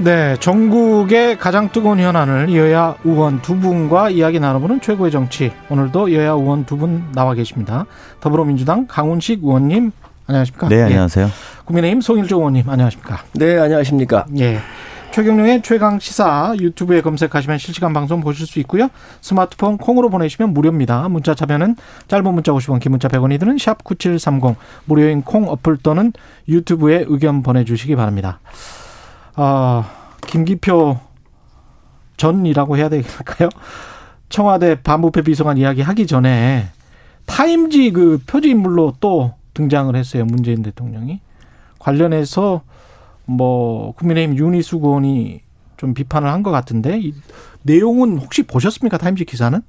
네, 전국의 가장 뜨거운 현안을 여야 의원 두 분과 이야기 나눠보는 최고의 정치. 오늘도 여야 의원 두 분 나와 계십니다. 더불어민주당 강훈식 의원님, 안녕하십니까? 네, 안녕하세요. 예. 국민의힘 송일조 의원님, 안녕하십니까? 네, 안녕하십니까? 예. 최경룡의 최강 시사 유튜브에 검색하시면 실시간 방송 보실 수 있고요. 스마트폰 콩으로 보내시면 무료입니다. 문자 참여는 짧은 문자 50원, 긴 문자 100원이 드는 샵 9730 무료인 콩 어플 또는 유튜브에 의견 보내 주시기 바랍니다. 아, 김기표 전이라고 해야 될까요? 청와대 반부패 비서관 이야기 하기 전에 타임지 그 표지 인물로 또 등장을 했어요. 문재인 대통령이. 관련해서 뭐 국민의힘 윤희수 의원이 좀 비판을 한 것 같은데 이 내용은 혹시 보셨습니까? 타임지 기사는?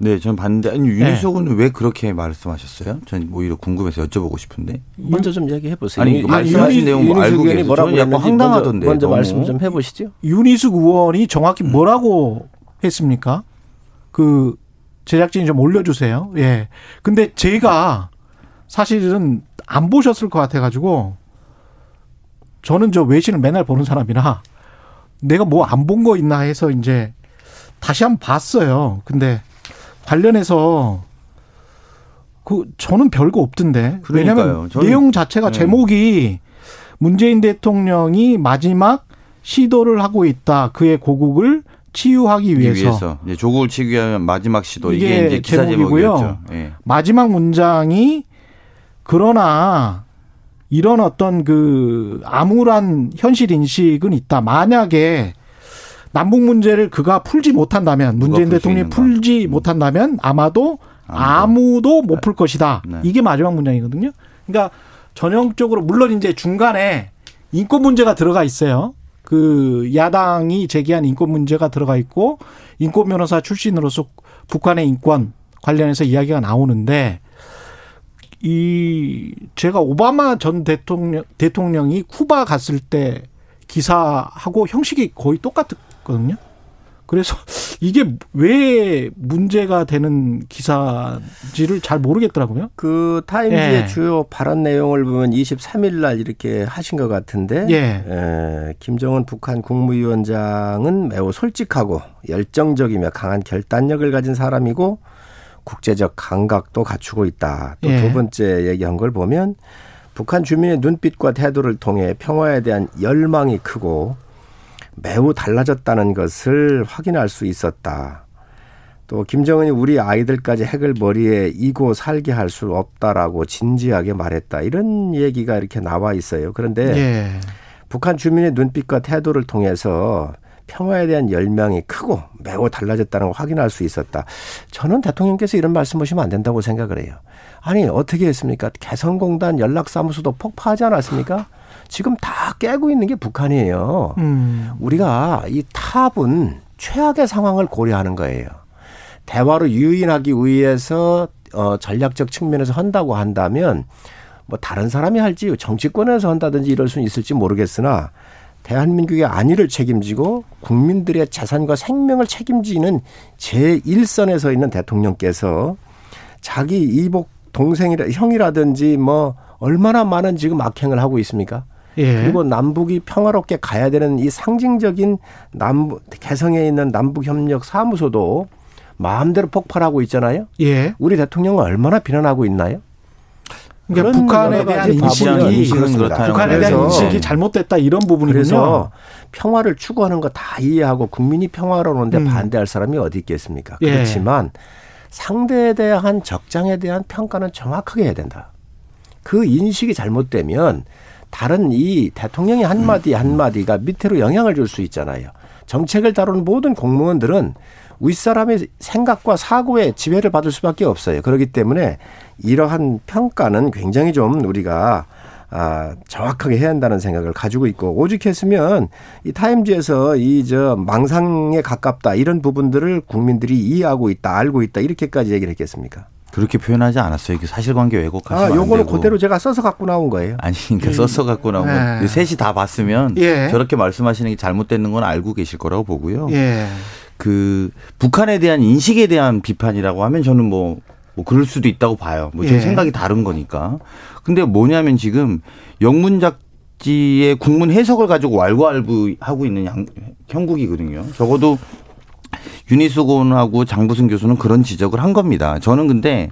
네, 전 봤는데 아니 윤희석은 왜 그렇게 말씀하셨어요? 전 오히려 궁금해서 여쭤보고 싶은데. 먼저 좀 얘기해 보세요. 아니, 말씀하신 내용 뭐 알고 계세요? 뭐라고 저는 약간 황당하던데, 먼저, 먼저. 말씀 좀 해보시죠. 윤희숙 의원이 정확히 뭐라고 했습니까? 그 제작진이 좀 올려주세요. 예. 근데 제가 사실은 안 보셨을 것 같아가지고 저는 저 외신을 맨날 보는 사람이라 내가 뭐 안 본 거 있나 해서 이제 다시 한번 봤어요. 근데 관련해서 그 저는 별거 없던데. 왜냐하면 저는- 내용 자체가 네. 제목이 문재인 대통령이 마지막 시도를 하고 있다. 그의 고국을 치유하기 위해서. 위해서 이제 조국을 치기 위한 마지막 시도 이게, 이게 이제 기사 제목이고요. 예. 마지막 문장이 그러나 이런 어떤 그 암울한 현실 인식은 있다. 만약에 남북 문제를 그가 풀지 못한다면 문재인 대통령이? 풀지 못한다면 아마도 아무도 못 풀 것이다. 네. 이게 마지막 문장이거든요. 그러니까 전형적으로 물론 이제 중간에 인권 문제가 들어가 있어요. 그 야당이 제기한 인권 문제가 들어가 있고 인권 변호사 출신으로서 북한의 인권 관련해서 이야기가 나오는데 이 제가 오바마 전 대통령 대통령이 쿠바 갔을 때 기사하고 형식이 거의 똑같 거든요. 그래서 이게 왜 문제가 되는 기사인지를 잘 모르겠더라고요. 그 타임지의 예. 주요 발언 내용을 보면 23일 날 이렇게 하신 것 같은데 예. 에, 김정은 북한 국무위원장은 매우 솔직하고 열정적이며 강한 결단력을 가진 사람이고 국제적 감각도 갖추고 있다. 또 예. 두 번째 얘기한 걸 보면 북한 주민의 눈빛과 태도를 통해 평화에 대한 열망이 크고 매우 달라졌다는 것을 확인할 수 있었다. 또 김정은이 우리 아이들까지 핵을 머리에 이고 살게 할 수 없다라고 진지하게 말했다. 이런 얘기가 이렇게 나와 있어요. 그런데 예. 북한 주민의 눈빛과 태도를 통해서 평화에 대한 열망이 크고 매우 달라졌다는 걸 확인할 수 있었다. 저는 대통령께서 이런 말씀하시면 안 된다고 생각을 해요. 아니 어떻게 했습니까? 개성공단 연락사무소도 폭파하지 않았습니까? 지금 다 깨고 있는 게 북한이에요. 음. 우리가 이 탑은 최악의 상황을 고려하는 거예요. 대화로 유인하기 위해서 어 전략적 측면에서 한다고 한다면 뭐 다른 사람이 할지 정치권에서 한다든지 이럴 수는 있을지 모르겠으나 대한민국의 안위를 책임지고 국민들의 재산과 생명을 책임지는 제1선에 서 있는 대통령께서 자기 이복 동생이라 형이라든지 뭐 얼마나 많은 지금 악행을 하고 있습니까? 예. 그리고 남북이 평화롭게 가야 되는 이 상징적인 남북 개성에 있는 남북 협력 사무소도 마음대로 폭발하고 있잖아요. 예. 우리 대통령은 얼마나 비난하고 있나요? 그러니까 북한에 대한 인식이 북한에 대한 인식이 잘못됐다 이런 부분이군요. 그래서 평화를 추구하는 거 다 이해하고 국민이 평화로운데 음. 반대할 사람이 어디 있겠습니까? 예. 그렇지만 상대에 대한 적장에 대한 평가는 정확하게 해야 된다. 그 인식이 잘못되면 다른 이 대통령의 한마디 한마디가 밑으로 영향을 줄 수 있잖아요. 정책을 다루는 모든 공무원들은 윗사람의 생각과 사고에 지배를 받을 수밖에 없어요. 그렇기 때문에 이러한 평가는 굉장히 좀 우리가 아, 정확하게 해야 한다는 생각을 가지고 있고 오죽했으면 이 타임즈에서 이 저 망상에 가깝다 이런 부분들을 국민들이 이해하고 있다 알고 있다 이렇게까지 얘기를 했겠습니까? 그렇게 표현하지 않았어요. 이게 사실관계 왜곡하시면 아, 안 요거는. 그대로 제가 써서 갖고 나온 거예요. 아니 그러니까 써서 갖고 나온 네. 건 셋이 다 봤으면 예. 저렇게 말씀하시는 게 잘못되는 건 알고 계실 거라고 보고요. 예. 그 북한에 대한 인식에 대한 비판이라고 하면 저는 뭐, 뭐 그럴 수도 있다고 봐요. 뭐제 예. 생각이 다른 거니까. 근데 뭐냐면 지금 영문 잡지의 국문 해석을 가지고 왈가왈부하고 있는 양- 형국이거든요. 적어도 유니스곤하고 장부승 교수는 그런 지적을 한 겁니다. 저는 근데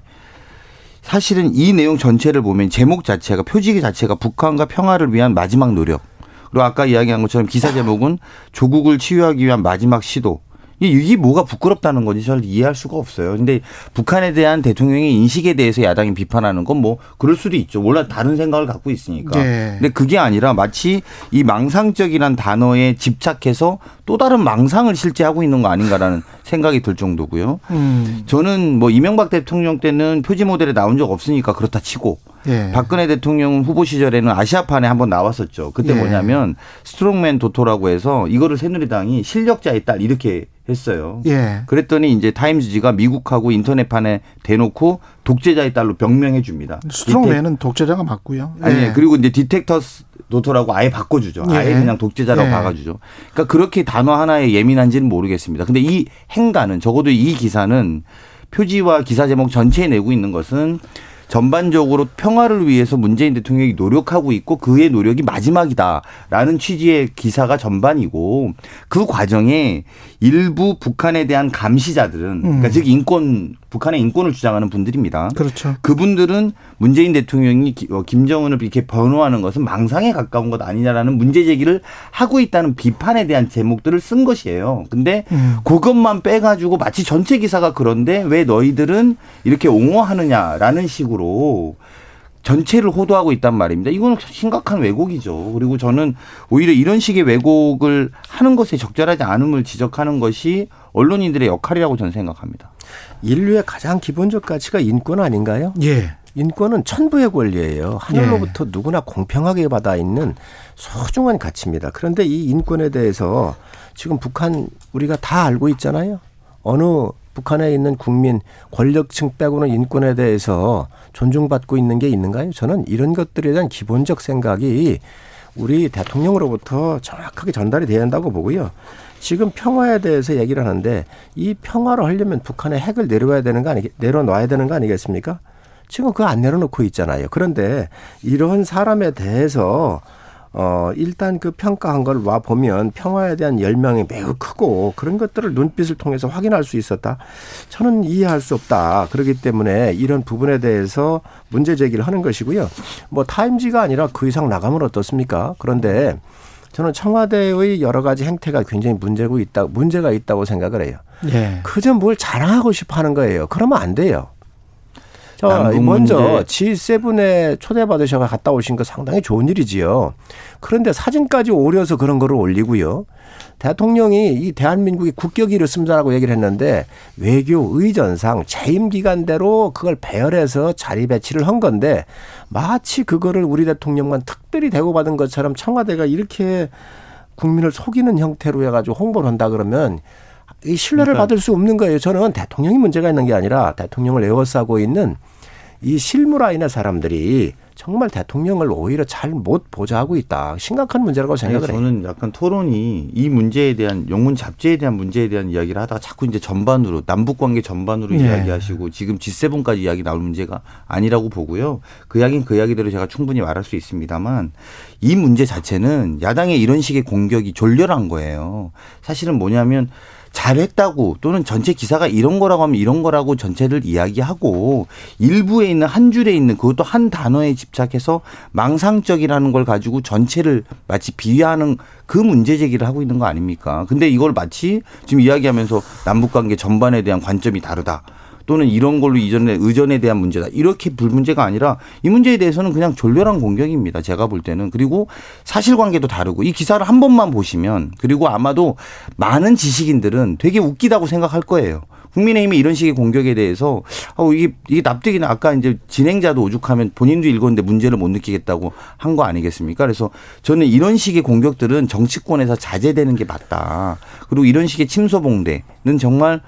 사실은 이 내용 전체를 보면 제목 자체가 표지 자체가 북한과 평화를 위한 마지막 노력. 그리고 아까 이야기한 것처럼 기사 제목은 조국을 치유하기 위한 마지막 시도. 이- 이게 뭐가 부끄럽다는 건지 잘 이해할 수가 없어요. 근데 북한에 대한 대통령의 인식에 대해서 야당이 비판하는 건 뭐 그럴 수도 있죠. 원래 다른 생각을 갖고 있으니까. 예. 근데 그게 아니라 마치 이 망상적이란 단어에 집착해서 또 다른 망상을 실제 하고 있는 거 아닌가라는 생각이 들 정도고요. 음. 저는 뭐 이명박 대통령 때는 표지 모델에 나온 적 없으니까 그렇다 치고 예. 박근혜 대통령 후보 시절에는 아시아판에 한번 나왔었죠. 그때 예. 뭐냐면 strongman's daughter라고 해서 이거를 새누리당이 실력자의 딸 이렇게 했어요. 예. 그랬더니 이제 타임즈지가 미국하고 인터넷판에 대놓고 독재자의 딸로 명명해 줍니다. strongman은 독재자가 맞고요. 아니 예. 그리고 이제 dictator's daughter라고 아예 바꿔주죠. 아예 예. 그냥 독재자라고 예. 박아주죠. 그러니까 그렇게 단어 하나에 예민한지는 모르겠습니다. 근데 이 행간은 적어도 이 기사는 표지와 기사 제목 전체에 내고 있는 것은 전반적으로 평화를 위해서 문재인 대통령이 노력하고 있고 그의 노력이 마지막이다라는 취지의 기사가 전반이고 그 과정에 일부 북한에 대한 감시자들은 그러니까 음. 즉 인권 북한의 인권을 주장하는 분들입니다. 그렇죠. 그분들은 문재인 대통령이 기- 어, 김정은을 이렇게 변호하는 것은 망상에 가까운 것 아니냐라는 문제 제기를 하고 있다는 비판에 대한 제목들을 쓴 것이에요. 근데 음. 그것만 빼가지고 마치 전체 기사가 그런데 왜 너희들은 이렇게 옹호하느냐라는 식으로 전체를 호도하고 있단 말입니다. 이거는 심각한 왜곡이죠. 그리고 저는 오히려 이런 식의 왜곡을 하는 것에 적절하지 않음을 지적하는 것이 언론인들의 역할이라고 저는 생각합니다. 인류의 가장 기본적 가치가 인권 아닌가요? 예. 인권은 천부의 권리예요. 하늘로부터 누구나 공평하게 받아 있는 소중한 가치입니다. 그런데 이 인권에 대해서 지금 북한 우리가 다 알고 있잖아요. 어느 북한에 있는 국민 권력층 빼고는 인권에 대해서 존중받고 있는 게 있는가요? 저는 이런 것들에 대한 기본적 생각이 우리 대통령으로부터 정확하게 전달이 돼야 한다고 보고요. 지금 평화에 대해서 얘기를 하는데 이 평화를 하려면 북한의 핵을 내려와야 되는 거 아니 내려놔야 되는 거 아니겠습니까? 지금 그거 안 내려놓고 있잖아요. 그런데 이런 사람에 대해서 어 일단 그 평가한 걸 와 보면 평화에 대한 열망이 매우 크고 그런 것들을 눈빛을 통해서 확인할 수 있었다. 저는 이해할 수 없다. 그렇기 때문에 이런 부분에 대해서 문제 제기를 하는 것이고요. 뭐 타임지가 아니라 그 이상 나가면 어떻습니까? 그런데 저는 청와대의 여러 가지 행태가 굉장히 문제고 있다 문제가 있다고 생각을 해요. 예. 그저 뭘 자랑하고 싶어 하는 거예요. 그러면 안 돼요. 자, 먼저 문제. G7에 초대받으셔서 갔다 오신 거 상당히 좋은 일이지요. 그런데 사진까지 오려서 그런 거를 올리고요. 대통령이 이 대한민국이 국격이 습니다라고 얘기를 했는데 외교 의전상 재임 기간대로 그걸 배열해서 자리 배치를 한 건데 마치 그거를 우리 대통령만 특별히 대우받은 것처럼 청와대가 이렇게 국민을 속이는 형태로 해가지고 홍보를 한다 그러면 이 신뢰를 그러니까 받을 수 없는 거예요. 저는 대통령이 문제가 있는 게 아니라 대통령을 에워싸고 있는 이 실무라인의 사람들이 정말 대통령을 오히려 잘 못 보좌하고 있다. 심각한 문제라고 생각을 해요. 저는 약간 토론이 이 문제에 대한 영문 잡지에 대한 문제에 대한 이야기를 하다가 자꾸 이제 전반으로 남북 관계 전반으로 네. 이야기하시고 지금 G7까지 이야기 나올 문제가 아니라고 보고요. 그 이야기는 그 이야기대로 제가 충분히 말할 수 있습니다만 이 문제 자체는 야당의 이런 식의 공격이 졸렬한 거예요. 사실은 뭐냐면 잘했다고 또는 전체 기사가 이런 거라고 하면 이런 거라고 전체를 이야기하고 일부에 있는 한 줄에 있는 그것도 한 단어에 집착해서 망상적이라는 걸 가지고 전체를 마치 비하하는 그 문제 제기를 하고 있는 거 아닙니까? 근데 이걸 마치 지금 이야기하면서 남북 관계 전반에 대한 관점이 다르다. 또는 이런 걸로 이전에 의전에 대한 문제다. 이렇게 불문제가 아니라 이 문제에 대해서는 그냥 졸렬한 공격입니다. 제가 볼 때는. 그리고 사실관계도 다르고 이 기사를 한 번만 보시면 그리고 아마도 많은 지식인들은 되게 웃기다고 생각할 거예요. 국민의힘이 이런 식의 공격에 대해서 어 이게 이게 납득이 나 아까 이제 진행자도 오죽하면 본인도 읽었는데 문제를 못 느끼겠다고 한 거 아니겠습니까? 그래서 저는 이런 식의 공격들은 정치권에서 자제되는 게 맞다. 그리고 이런 식의 침소봉대는 정말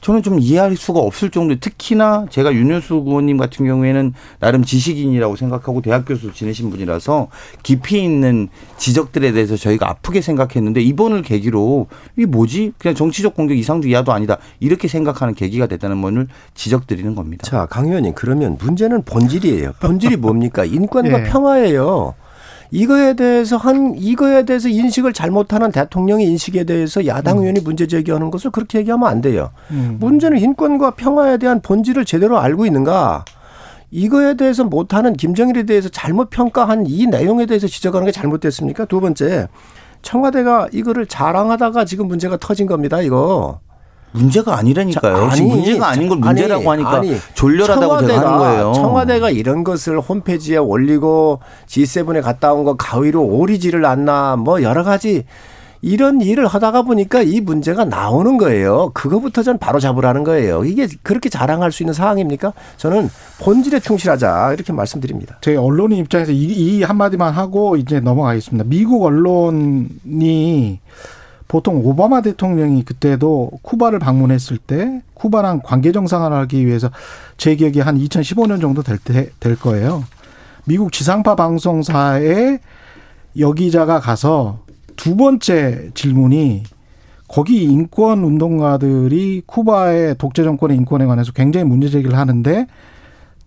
저는 좀 이해할 수가 없을 정도 특히나 제가 윤효수 의원님 같은 경우에는 나름 지식인이라고 생각하고 대학 교수 지내신 분이라서 깊이 있는 지적들에 대해서 저희가 아프게 생각했는데 이번을 계기로 이게 뭐지 그냥 정치적 공격 이상도 이하도 아니다 이렇게 생각하는 계기가 됐다는 것을 지적드리는 겁니다. 자, 강 의원님 그러면 문제는 본질이에요. 본질이 뭡니까? 인권과 예. 평화예요. 이거에 대해서 한 이거에 대해서 인식을 잘못하는 대통령의 인식에 대해서 야당 의원이 문제 제기하는 것을 그렇게 얘기하면 안 돼요. 음. 문제는 인권과 평화에 대한 본질을 제대로 알고 있는가? 이거에 대해서 못하는 김정일에 대해서 잘못 평가한 이 내용에 대해서 지적하는 게 잘못됐습니까? 두 번째, 청와대가 이거를 자랑하다가 지금 문제가 터진 겁니다. 이거. 문제가 아니라니까요. 아니, 문제가 아닌 걸 아니, 문제라고 하니까 아니, 졸렬하다고 제가 하는 거예요. 청와대가 이런 것을 홈페이지에 올리고 G7에 갔다 온 거 가위로 오리지를 않나 뭐 여러 가지 이런 일을 하다가 보니까 이 문제가 나오는 거예요. 그거부터 전 바로 잡으라는 거예요. 이게 그렇게 자랑할 수 있는 상황입니까? 저는 본질에 충실하자 이렇게 말씀드립니다. 저희 언론인 입장에서 이, 이 한마디만 하고 이제 넘어가겠습니다. 미국 언론이 보통 오바마 대통령이 그때도 쿠바를 방문했을 때 쿠바랑 관계 정상화를 하기 위해서 제 기억에 한 2015년 정도 될 때 될 거예요. 미국 지상파 방송사에 여기자가 가서 두 번째 질문이 거기 인권 운동가들이 쿠바의 독재 정권의 인권에 관해서 굉장히 문제 제기를 하는데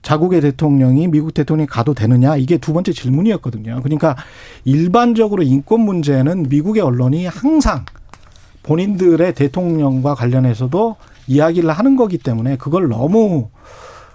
자국의 대통령이 미국 대통령이 가도 되느냐 이게 두 번째 질문이었거든요. 그러니까 일반적으로 인권 문제는 미국의 언론이 항상 본인들의 대통령과 관련해서도 이야기를 하는 거기 때문에 그걸 너무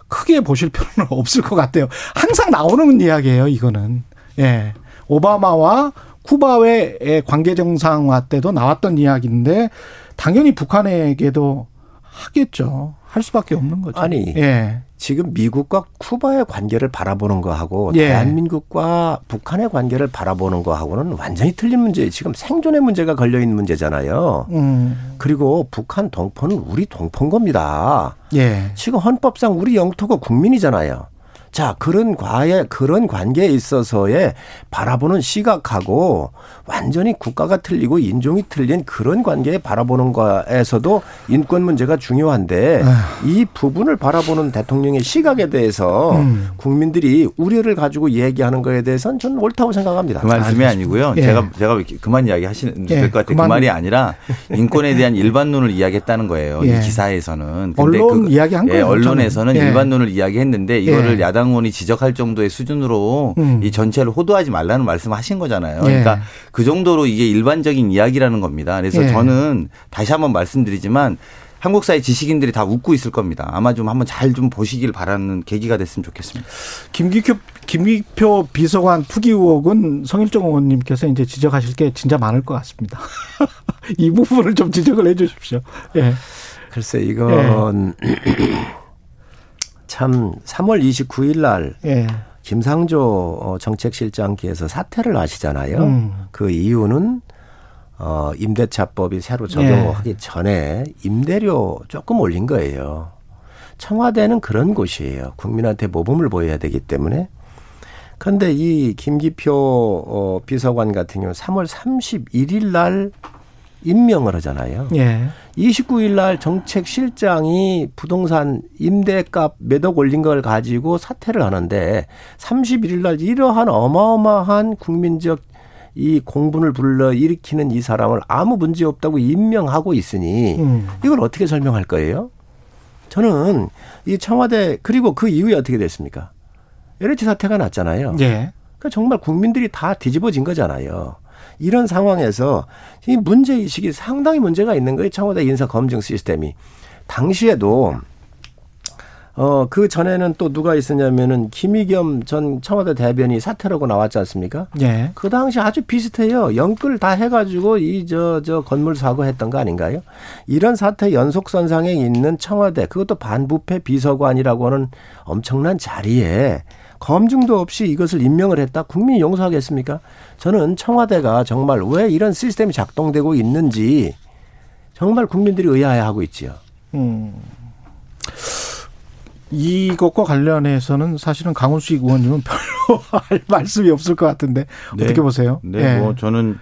크게 보실 필요는 없을 것 같아요. 항상 나오는 이야기예요, 이거는. 예. 오바마와 쿠바의 관계 정상화 때도 나왔던 이야기인데 당연히 북한에게도 하겠죠. 할 수밖에 없는 거죠. 아니, 예. 지금 미국과 쿠바의 관계를 바라보는 거하고 예. 대한민국과 북한의 관계를 바라보는 거하고는 완전히 틀린 문제예요. 지금 생존의 문제가 걸려 있는 문제잖아요. 음. 그리고 북한 동포는 우리 동포인 겁니다. 예. 지금 헌법상 우리 영토가 국민이잖아요. 자, 그런 과에, 그런 관계에 있어서의 바라보는 시각하고 완전히 국가가 틀리고 인종이 틀린 그런 관계에 바라보는 거에서도 인권 문제가 중요한데 이 부분을 바라보는 대통령의 시각에 대해서 음. 국민들이 우려를 가지고 얘기하는 거에 대해서는 저는 옳다고 생각합니다. 그 말씀이 아니고요. 예. 제가 제가 그만 이야기 하시는 예, 될것 같아요. 그만. 그 말이 아니라 인권에 대한 일반론을 이야기했다는 거예요. 예. 이 기사에서는. 언론 이야기한 예, 거예요, 언론에서는. 예. 일반론을 이야기했는데 이거를 예. 야당 의원이 지적할 정도의 수준으로 음. 이 전체를 호도하지 말라는 말씀하신 거잖아요. 예. 그러니까 그 정도로 이게 일반적인 이야기라는 겁니다. 그래서 예. 저는 다시 한번 말씀드리지만 한국 사회 지식인들이 다 웃고 있을 겁니다. 아마 좀 한번 잘 좀 보시길 바라는 계기가 됐으면 좋겠습니다. 김기표 김기표 비서관 투기 의혹은 성일정 의원님께서 이제 지적하실 게 진짜 많을 것 같습니다. 이 부분을 좀 지적을 해 주십시오. 예. 글쎄 이건 참 3월 29일 날 예. 김상조 어, 정책실장께서 사퇴를 하시잖아요. 음. 그 이유는 어, 임대차법이 새로 예. 적용하기 전에 임대료 조금 올린 거예요. 청와대는 그런 곳이에요. 국민한테 모범을 보여야 되기 때문에. 그런데 이 김기표 어, 비서관 같은 경우 3월 31일 날 임명을 하잖아요. 예. 29일 날 정책 실장이 부동산 임대값 몇억 올린 걸 가지고 사퇴를 하는데 31일 날 이러한 어마어마한 국민적 이 공분을 불러 일으키는 이 사람을 아무 문제 없다고 임명하고 있으니 음. 이걸 어떻게 설명할 거예요? 저는 이 청와대 그리고 그 이후에 어떻게 됐습니까? LH 사태가 났잖아요. 예. 그러니까 정말 국민들이 다 뒤집어진 거잖아요. 이런 상황에서 이 문제 의식이 상당히 문제가 있는 거예요. 청와대 인사 검증 시스템이 당시에도 어 그 전에는 또 누가 있었냐면은 김의겸 전 청와대 대변이 사퇴라고 나왔지 않습니까? 예. 그 당시 아주 비슷해요. 연끌 다 해가지고 이 저 저 건물 사고 했던 거 아닌가요? 이런 사태 연속선상에 있는 청와대 그것도 반부패 비서관이라고 하는 엄청난 자리에 검증도 없이 이것을 임명을 했다. 국민이 용서하겠습니까? 저는 청와대가 정말 왜 이런 시스템이 작동되고 있는지 정말 국민들이 의아해하고 있지요. 음. 이것과 관련해서는 사실은 강훈식 의원님은 별로 할 말씀이 없을 것 같은데 네. 어떻게 보세요? 네, 예. 뭐 저는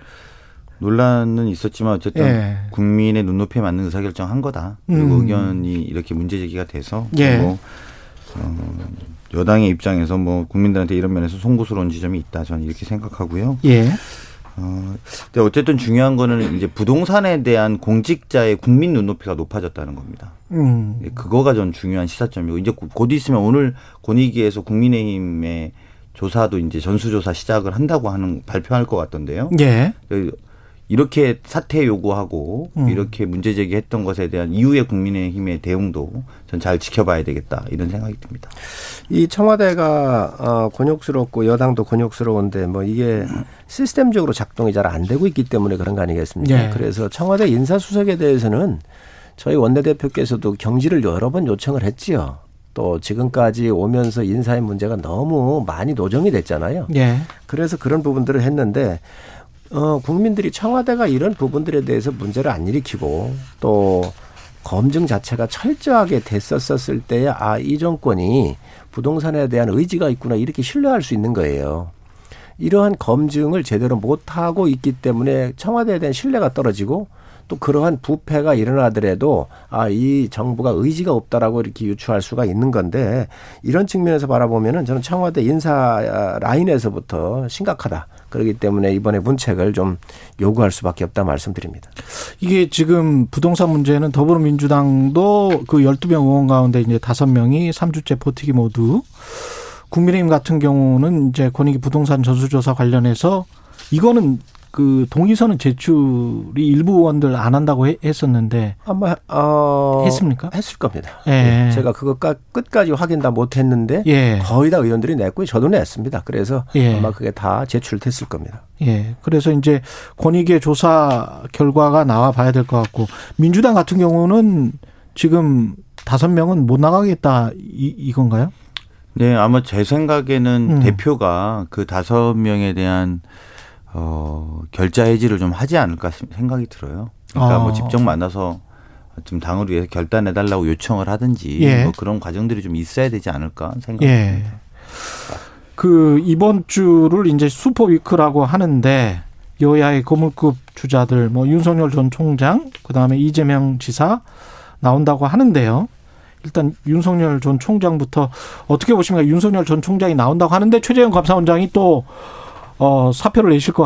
논란은 있었지만 어쨌든 예. 국민의 눈높이에 맞는 의사결정 한 거다. 그리고 음. 의견이 이렇게 문제 제기가 돼서 예. 뭐 어, 여당의 입장에서 뭐 국민들한테 이런 면에서 송구스러운 지점이 있다. 저는 이렇게 생각하고요. 예. 어, 근데 어쨌든 중요한 거는 이제 부동산에 대한 공직자의 국민 눈높이가 높아졌다는 겁니다. 음. 예, 그거가 전 중요한 시사점이고 이제 곧- 곧 있으면 오늘 권익위에서 국민의힘의 조사도 이제 전수조사 시작을 한다고 하는 발표할 것 같던데요. 예. 그 이렇게 사퇴 요구하고 음. 이렇게 문제 제기했던 것에 대한 이후의 국민의힘의 대응도 전 잘 지켜봐야 되겠다 이런 생각이 듭니다. 이 청와대가 어, 곤욕스럽고 여당도 곤욕스러운데 뭐 이게 시스템적으로 작동이 잘 안 되고 있기 때문에 그런 거 아니겠습니까? 예. 그래서 청와대 인사수석에 대해서는 저희 원내대표께서도 경질을 여러 번 요청을 했지요. 또 지금까지 오면서 인사의 문제가 너무 많이 노정이 됐잖아요. 예. 그래서 그런 부분들을 했는데 어, 국민들이 청와대가 이런 부분들에 대해서 문제를 안 일으키고 또 검증 자체가 철저하게 됐었었을 때에 아, 이 정권이 부동산에 대한 의지가 있구나 이렇게 신뢰할 수 있는 거예요. 이러한 검증을 제대로 못하고 있기 때문에 청와대에 대한 신뢰가 떨어지고 또 그러한 부패가 일어나더라도 아, 이 정부가 의지가 없다라고 이렇게 유추할 수가 있는 건데 이런 측면에서 바라보면은 저는 청와대 인사 라인에서부터 심각하다. 그렇기 때문에 이번에 문책을 좀 요구할 수밖에 없다 말씀드립니다. 이게 지금 부동산 문제는 더불어민주당도 그 12명 의원 가운데 이제 5명이 3주째 버티기 모두 국민의힘 같은 경우는 이제 권익위 부동산 전수조사 관련해서 이거는 그 동의서는 제출이 일부 의원들 안 한다고 해- 했었는데 아마 어 했습니까? 했을 겁니다. 예. 예. 제가 그거 끝까지 확인 다 못했는데 예. 거의 다 의원들이 냈고요. 저도 냈습니다. 그래서 예. 아마 그게 다 제출됐을 겁니다. 예. 그래서 이제 권익의 조사 결과가 나와 봐야 될 것 같고 민주당 같은 경우는 지금 다섯 명은 못 나가겠다 이, 이건가요? 네, 아마 제 생각에는 음. 대표가 그 다섯 명에 대한 어, 결자 해지를 좀 하지 않을까 생각이 들어요. 그러니까 아. 뭐 직접 만나서 좀 당을 위해서 결단해 달라고 요청을 하든지 예. 뭐 그런 과정들이 좀 있어야 되지 않을까 생각합니다. 예. 그 이번 주를 이제 슈퍼 위크라고 하는데 여야의 거물급 주자들 뭐 윤석열 전 총장 그다음에 이재명 지사 나온다고 하는데요. 일단 윤석열 전 총장부터 어떻게 보십니까? 윤석열 전 총장이 나온다고 하는데 최재형 감사원장이 또 어, 사표를 내실 것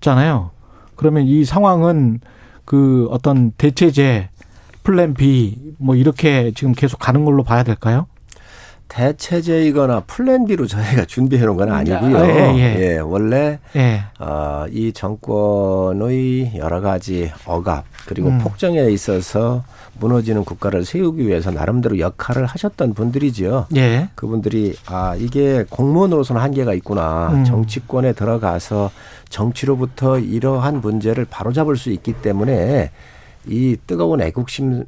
같잖아요. 그러면 이 상황은 그 어떤 대체제 플랜 B 뭐 이렇게 지금 계속 가는 걸로 봐야 될까요? 대체제이거나 플랜 B로 저희가 준비해 놓은 건 아니고요. 아, 예, 예. 예, 원래 예. 어, 이 정권의 여러 가지 억압 그리고 음. 폭정에 있어서 무너지는 국가를 세우기 위해서 나름대로 역할을 하셨던 분들이지요. 예. 그분들이 아 이게 공무원으로서는 한계가 있구나 음. 정치권에 들어가서 정치로부터 이러한 문제를 바로잡을 수 있기 때문에 이 뜨거운 애국심에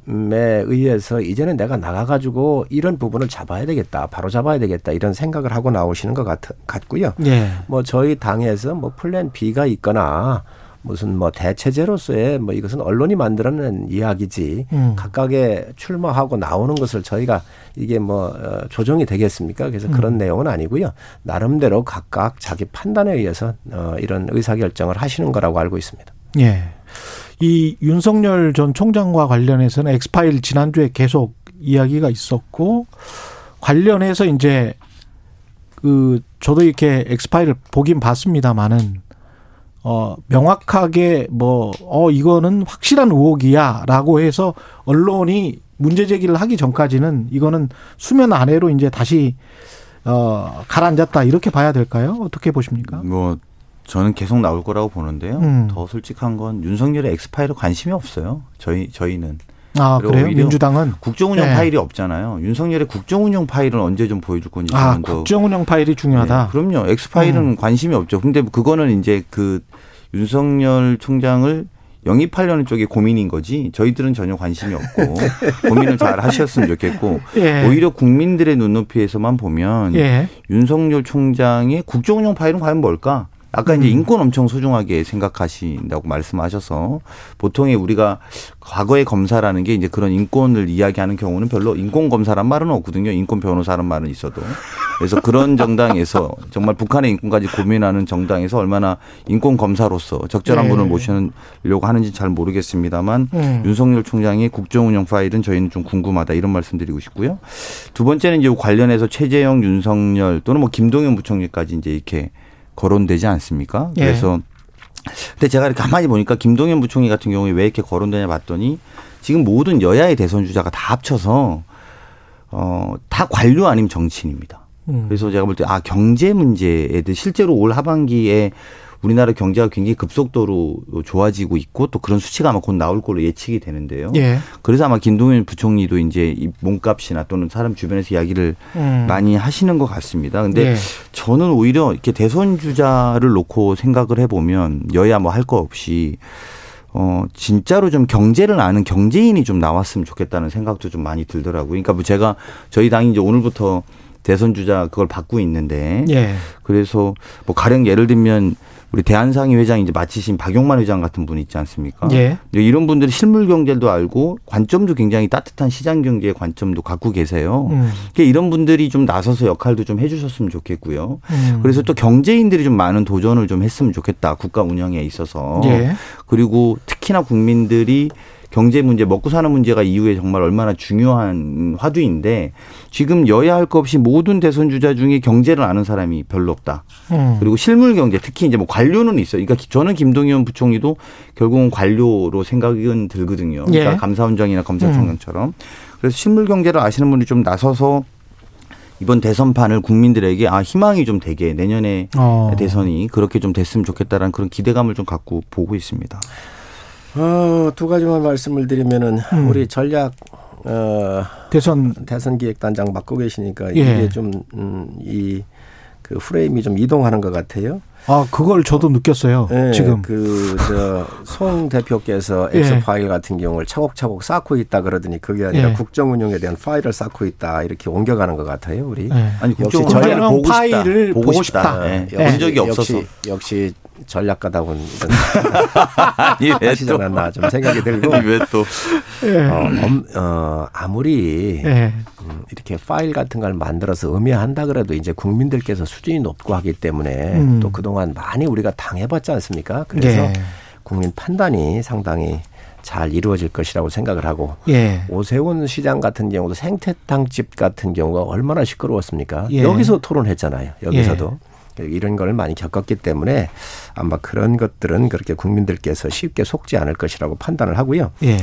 의해서 이제는 내가 나가가지고 이런 부분을 잡아야 되겠다 바로 잡아야 되겠다 이런 생각을 하고 나오시는 것 같, 같고요. 예. 뭐 저희 당에서 뭐 플랜 B가 있거나 무슨 뭐 대체제로서의 뭐 이것은 언론이 만들어낸 이야기지 음. 각각의 출마하고 나오는 것을 저희가 이게 뭐 어, 조정이 되겠습니까? 그래서 그런 내용은 아니고요. 나름대로 각각 자기 판단에 의해서 어, 이런 의사 결정을 하시는 거라고 알고 있습니다. 예. 이 윤석열 전 총장과 관련해서는 엑스파일 지난주에 계속 이야기가 있었고 관련해서 이제 그 저도 이렇게 엑스파일을 보긴 봤습니다만은 어 명확하게 뭐 어 이거는 확실한 의혹이야 라고 해서 언론이 문제 제기를 하기 전까지는 이거는 수면 아래로 이제 다시 어 가라앉았다 이렇게 봐야 될까요? 어떻게 보십니까? 뭐 저는 계속 나올 거라고 보는데요. 음. 더 솔직한 건 윤석열의 엑스파일에 관심이 없어요. 저희 저희는 아 그래요? 민주당은 국정운영 네. 파일이 없잖아요. 윤석열의 국정운영 파일은 언제 좀 보여줄 건지 아 국정운영 파일이 중요하다. 네, 그럼요. 엑스 파일은 음. 관심이 없죠. 근데 그거는 이제 그 윤석열 총장을 영입하려는 쪽에 고민인 거지 저희들은 전혀 관심이 없고 고민을 잘 하셨으면 좋겠고 예. 오히려 국민들의 눈높이에서만 보면 예. 윤석열 총장의 국정운영 파일은 과연 뭘까? 아까 이제 음. 인권 엄청 소중하게 생각하신다고 말씀하셔서 보통의 우리가 과거의 검사라는 게 이제 그런 인권을 이야기하는 경우는 별로 인권 검사란 말은 없거든요. 인권 변호사란 말은 있어도 그래서 그런 정당에서 정말 북한의 인권까지 고민하는 정당에서 얼마나 인권 검사로서 적절한 예. 분을 모시려고 하는지 잘 모르겠습니다만 음. 윤석열 총장의 국정운영 파일은 저희는 좀 궁금하다 이런 말씀드리고 싶고요. 두 번째는 이제 관련해서 최재형, 윤석열 또는 뭐 김동연 부총리까지 이제 이렇게 거론되지 않습니까? 예. 그래서 근데 제가 이렇게 가만히 보니까 김동연 부총리 같은 경우에 왜 이렇게 거론되냐 봤더니 지금 모든 여야의 대선 주자가 다 합쳐서 어, 다 관료 아니면 정치인입니다. 음. 그래서 제가 볼 때 아 경제 문제에 대해 실제로 올 하반기에 우리나라 경제가 굉장히 급속도로 좋아지고 있고 또 그런 수치가 아마 곧 나올 걸로 예측이 되는데요. 예. 그래서 아마 김동연 부총리도 이제 이 몸값이나 또는 사람 주변에서 이야기를 음. 많이 하시는 것 같습니다. 근데 예. 저는 오히려 이렇게 대선 주자를 놓고 생각을 해보면 여야 뭐 할 거 없이 어 진짜로 좀 경제를 아는 경제인이 좀 나왔으면 좋겠다는 생각도 좀 많이 들더라고요. 그러니까 뭐 제가 저희 당이 이제 오늘부터 대선 주자 그걸 받고 있는데 예. 그래서 뭐 가령 예를 들면 우리 대한상의 회장 이제 마치신 박용만 회장 같은 분 있지 않습니까? 예. 이런 분들이 실물 경제도 알고 관점도 굉장히 따뜻한 시장 경제의 관점도 갖고 계세요. 음. 그러니까 이런 분들이 좀 나서서 역할도 좀 해주셨으면 좋겠고요. 음. 그래서 또 경제인들이 좀 많은 도전을 좀 했으면 좋겠다. 국가 운영에 있어서. 예. 그리고 특히나 국민들이 경제 문제, 먹고 사는 문제가 이후에 정말 얼마나 중요한 화두인데 지금 여야 할 것 없이 모든 대선 주자 중에 경제를 아는 사람이 별로 없다. 음. 그리고 실물 경제 특히 이제 뭐 관료는 있어요. 그러니까 저는 김동연 부총리도 결국은 관료로 생각은 들거든요. 그러니까 예. 감사원장이나 검찰총장처럼. 그래서 실물 경제를 아시는 분이 좀 나서서 이번 대선판을 국민들에게 아 희망이 좀 되게 내년에 어. 대선이 그렇게 좀 됐으면 좋겠다라는 그런 기대감을 좀 갖고 보고 있습니다. 어, 두 가지만 말씀을 드리면은 음. 우리 전략 어, 대선 대선 기획단장 맡고 계시니까 예. 이게 좀 음, 이 그 프레임이 좀 이동하는 것 같아요. 아 그걸 저도 느꼈어요. 예, 지금 그 저 송 대표께서 예. 엑스 파일 같은 경우를 차곡차곡 쌓고 있다 그러더니 그게 아니라 예. 국정 운영에 대한 파일을 쌓고 있다 이렇게 옮겨가는 것 같아요. 우리 예. 아니 역시 국정 전략 운영을 보고 싶다. 파일을 보고 보고 싶다. 싶다. 예. 예. 본 적이 없어서. 역시, 역시 전략가다운 이런 아니 하시지 않았나 좀 생각이 들고 왜 또 예. 어, 엄- 어, 아무리 예. 음, 이렇게 파일 같은 걸 만들어서 의미한다 그래도 이제 국민들께서 수준이 높고 하기 때문에 음. 또 그동안 많이 우리가 당해봤지 않습니까? 그래서 예. 국민 판단이 상당히 잘 이루어질 것이라고 생각을 하고 예. 오세훈 시장 같은 경우도 생태탕집 같은 경우가 얼마나 시끄러웠습니까? 예. 여기서 토론했잖아요. 여기서도. 이런 걸 많이 겪었기 때문에 아마 그런 것들은 그렇게 국민들께서 쉽게 속지 않을 것이라고 판단을 하고요. 예.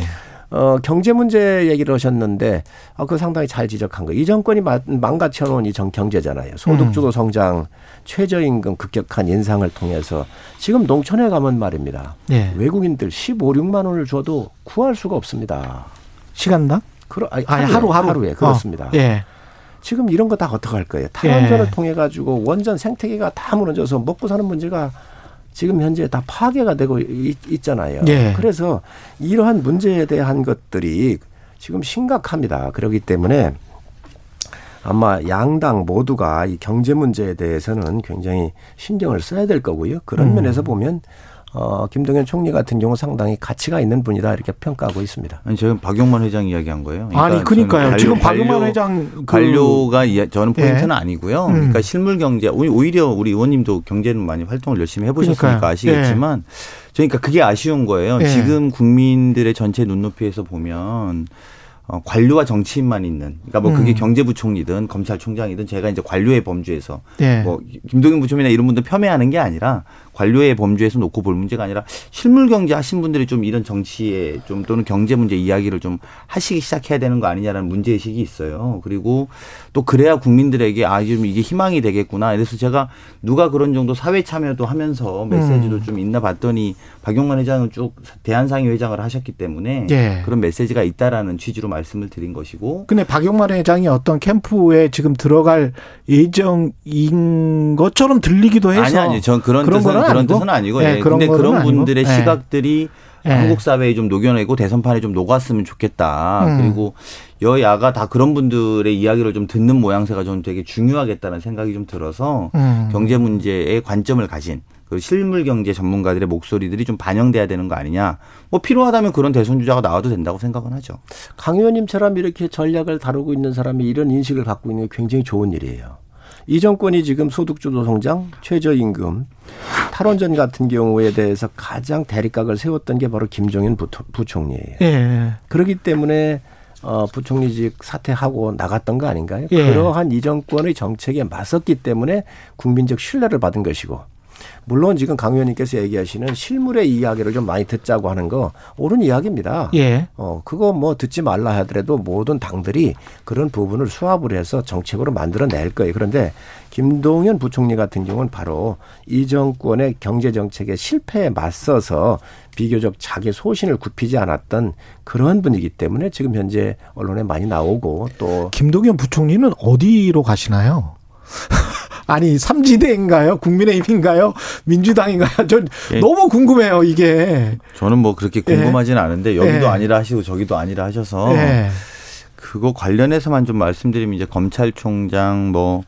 어, 경제 문제 얘기를 하셨는데, 아, 그거 상당히 잘 지적한 거. 이 정권이 마- 망가쳐놓은 이 정, 경제잖아요. 소득주도 성장, 최저임금 급격한 인상을 통해서 지금 농촌에 가면 말입니다. 예. 외국인들 15, 6만 원을 줘도 구할 수가 없습니다. 시간당? 그러, 아니, 아니 하루 하루 하루에 그렇습니다. 어. 예. 지금 이런 거 다 어떡할 거예요? 탈원전을 통해 가지고 원전 생태계가 다 무너져서 먹고 사는 문제가 지금 현재 다 파괴가 되고 있, 있잖아요. 예. 그래서 이러한 문제에 대한 것들이 지금 심각합니다. 그렇기 때문에 아마 양당 모두가 이 경제 문제에 대해서는 굉장히 신경을 써야 될 거고요. 그런 음. 면에서 보면 어, 김동연 총리 같은 경우 상당히 가치가 있는 분이다 이렇게 평가하고 있습니다. 아니 저는 박용만 회장 이야기한 거예요. 아니 저는 그러니까요. 관료- 지금 박용만 관료- 회장 그 관료가 저는 포인트는 예. 아니고요. 음. 그러니까 실물 경제 오히- 오히려 우리 의원님도 경제는 많이 활동을 열심히 해보셨으니까 그러니까요. 아시겠지만 그러니까 그게 아쉬운 거예요. 예. 지금 국민들의 전체 눈높이에서 보면 어, 관료와 정치인만 있는 그러니까 뭐 그게 음. 경제부총리든 검찰총장이든 제가 이제 관료의 범주에서 예. 뭐 김동연 부총리나 이런 분들 폄훼하는 게 아니라 관료의 범주에서 놓고 볼 문제가 아니라 실물 경제 하신 분들이 좀 이런 정치에 좀 또는 경제 문제 이야기를 좀 하시기 시작해야 되는 거 아니냐라는 문제 의식이 있어요. 그리고 또 그래야 국민들에게 아좀 이게 희망이 되겠구나. 그래서 제가 누가 그런 정도 사회 참여도 하면서 메시지도 음. 좀 있나 봤더니 박용만 회장은 쭉 대한상의 회장을 하셨기 때문에 예. 그런 메시지가 있다라는 취지로 말씀을 드린 것이고 근데 박용만 회장이 어떤 캠프에 지금 들어갈 예정인 것처럼 들리기도 해서 아니 아니 전 그런, 그런 뜻은 그런 아니고? 뜻은 아니고 예, 예. 그런 근데 거는 그런 아니고. 분들의 예. 시각들이 예. 한국 사회에 좀 녹여내고 대선판에 좀 녹았으면 좋겠다. 음. 그리고 여야가 다 그런 분들의 이야기를 좀 듣는 모양새가 좀 되게 중요하겠다는 생각이 좀 들어서 음. 경제 문제에 관점을 가진 그 실물 경제 전문가들의 목소리들이 좀 반영돼야 되는 거 아니냐. 뭐 필요하다면 그런 대선 주자가 나와도 된다고 생각은 하죠. 강 의원님처럼 이렇게 전략을 다루고 있는 사람이 이런 인식을 갖고 있는 게 굉장히 좋은 일이에요. 이 정권이 지금 소득주도 성장, 최저임금, 탈원전 같은 경우에 대해서 가장 대립각을 세웠던 게 바로 김종인 부총리예요. 예. 그렇기 때문에 어, 부총리직 사퇴하고 나갔던 거 아닌가요? 예. 그러한 이 정권의 정책에 맞섰기 때문에 국민적 신뢰를 받은 것이고 물론 지금 강 의원님께서 얘기하시는 실물의 이야기를 좀 많이 듣자고 하는 거 옳은 이야기입니다. 예. 어, 그거 뭐 듣지 말라 하더라도 모든 당들이 그런 부분을 수합을 해서 정책으로 만들어낼 거예요. 그런데 김동연 부총리 같은 경우는 바로 이 정권의 경제 정책의 실패에 맞서서 비교적 자기 소신을 굽히지 않았던 그런 분이기 때문에 지금 현재 언론에 많이 나오고 또 김동연 부총리는 어디로 가시나요? 아니 삼지대인가요? 국민의힘인가요? 민주당인가요? 전 예. 너무 궁금해요 이게. 저는 뭐 그렇게 궁금하지는 예. 않은데 여기도 예. 아니라 하시고 저기도 아니라 하셔서 예. 그거 관련해서만 좀 말씀드리면 이제 검찰총장 뭐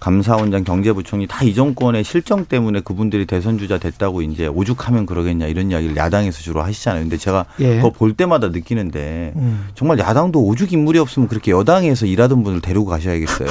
감사원장 경제부총리 다 이 정권의 실정 때문에 그분들이 대선 주자 됐다고 이제 오죽하면 그러겠냐 이런 이야기를 야당에서 주로 하시잖아요. 근데 제가 예. 그거 볼 때마다 느끼는데 음. 정말 야당도 오죽 인물이 없으면 그렇게 여당에서 일하던 분을 데리고 가셔야겠어요.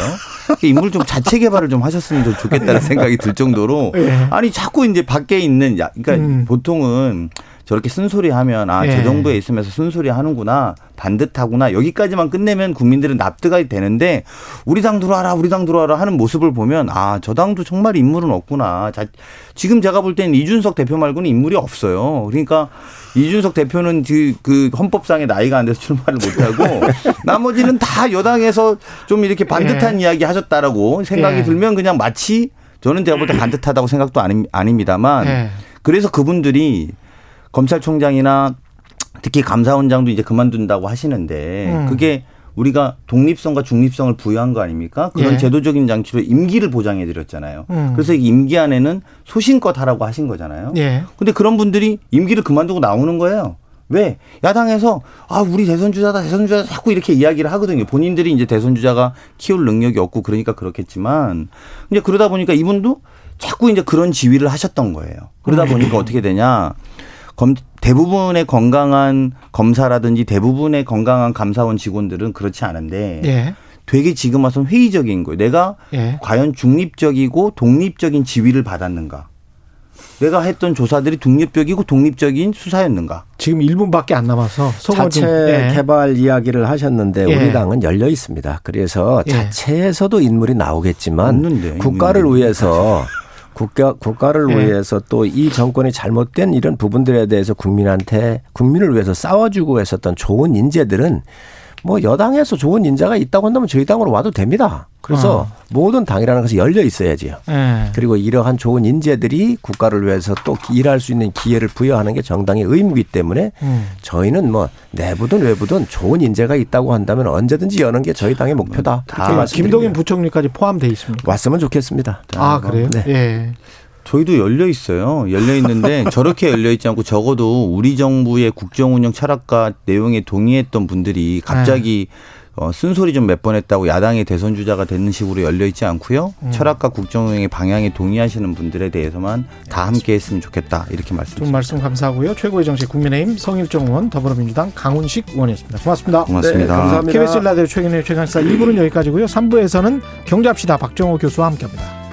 인물 좀 자체 개발을 좀 하셨으면 더 좋겠다는 생각이 들 정도로 예. 아니 자꾸 이제 밖에 있는 야 그러니까 음. 보통은 저렇게 쓴소리 하면 아, 예. 저 정부에 있으면서 쓴소리 하는구나. 반듯하구나. 여기까지만 끝내면 국민들은 납득이 되는데 우리 당 들어와라, 우리 당 들어와라 하는 모습을 보면 아, 저 당도 정말 인물은 없구나. 자, 지금 제가 볼 때는 이준석 대표 말고는 인물이 없어요. 그러니까 이준석 대표는 그, 그 헌법상의 나이가 안 돼서 출마를 못하고 나머지는 다 여당에서 좀 이렇게 반듯한 예. 이야기 하셨다라고 생각이 예. 들면 그냥 마치 저는 제가 볼 때 반듯하다고 생각도 아닙니다만 예. 그래서 그분들이 검찰총장이나 특히 감사원장도 이제 그만둔다고 하시는데 음. 그게 우리가 독립성과 중립성을 부여한 거 아닙니까? 그런 예. 제도적인 장치로 임기를 보장해 드렸잖아요. 음. 그래서 임기 안에는 소신껏 하라고 하신 거잖아요. 예. 근데 그런 분들이 임기를 그만두고 나오는 거예요. 왜? 야당에서 아, 우리 대선 주자다, 대선 주자다 자꾸 이렇게 이야기를 하거든요. 본인들이 이제 대선 주자가 키울 능력이 없고 그러니까 그렇겠지만 이제 그러다 보니까 이분도 자꾸 이제 그런 지위를 하셨던 거예요. 그러다 음. 보니까 어떻게 되냐? 검, 대부분의 건강한 검사라든지 대부분의 건강한 감사원 직원들은 그렇지 않은데 예. 되게 지금 와서 회의적인 거예요. 내가 예. 과연 중립적이고 독립적인 지위를 받았는가? 내가 했던 조사들이 독립적이고 독립적인 수사였는가? 지금 1분밖에 안 남아서 자체 예. 개발 이야기를 하셨는데 예. 우리 당은 열려 있습니다. 그래서 예. 자체에서도 인물이 나오겠지만 없는데, 국가를 위해서 국가 국가를 네. 위해서 또 이 정권이 잘못된 이런 부분들에 대해서 국민한테 국민을 위해서 싸워주고 했었던 좋은 인재들은 뭐 여당에서 좋은 인재가 있다고 한다면 저희 당으로 와도 됩니다. 그래서 어. 모든 당이라는 것이 열려 있어야지요. 네. 그리고 이러한 좋은 인재들이 국가를 위해서 또 일할 수 있는 기회를 부여하는 게 정당의 의무이기 때문에 음. 저희는 뭐 내부든 외부든 좋은 인재가 있다고 한다면 언제든지 여는 게 저희 당의 목표다. 다 김동인 부총리까지 포함돼 있습니다. 왔으면 좋겠습니다. 아 그래요? 네. 예. 저희도 열려 있어요. 열려 있는데 저렇게 열려 있지 않고 적어도 우리 정부의 국정 운영 철학과 내용에 동의했던 분들이 갑자기 네. 어, 쓴소리 좀 몇 번 했다고 야당의 대선 주자가 되는 식으로 열려 있지 않고요. 음. 철학과 국정운영의 방향에 동의하시는 분들에 대해서만 다 함께 했으면 좋겠다. 이렇게 말씀드립니다. 말씀 감사하고요. 최고의 정책 국민의힘 성일정 의원 더불어민주당 강훈식 의원이었습니다. 고맙습니다. 고맙습니다. 네, 감사합니다. KBS 라디오 최근의 최강시사 2부는 여기까지고요. 3부에서는 경제합시다 박정호 교수와 함께합니다.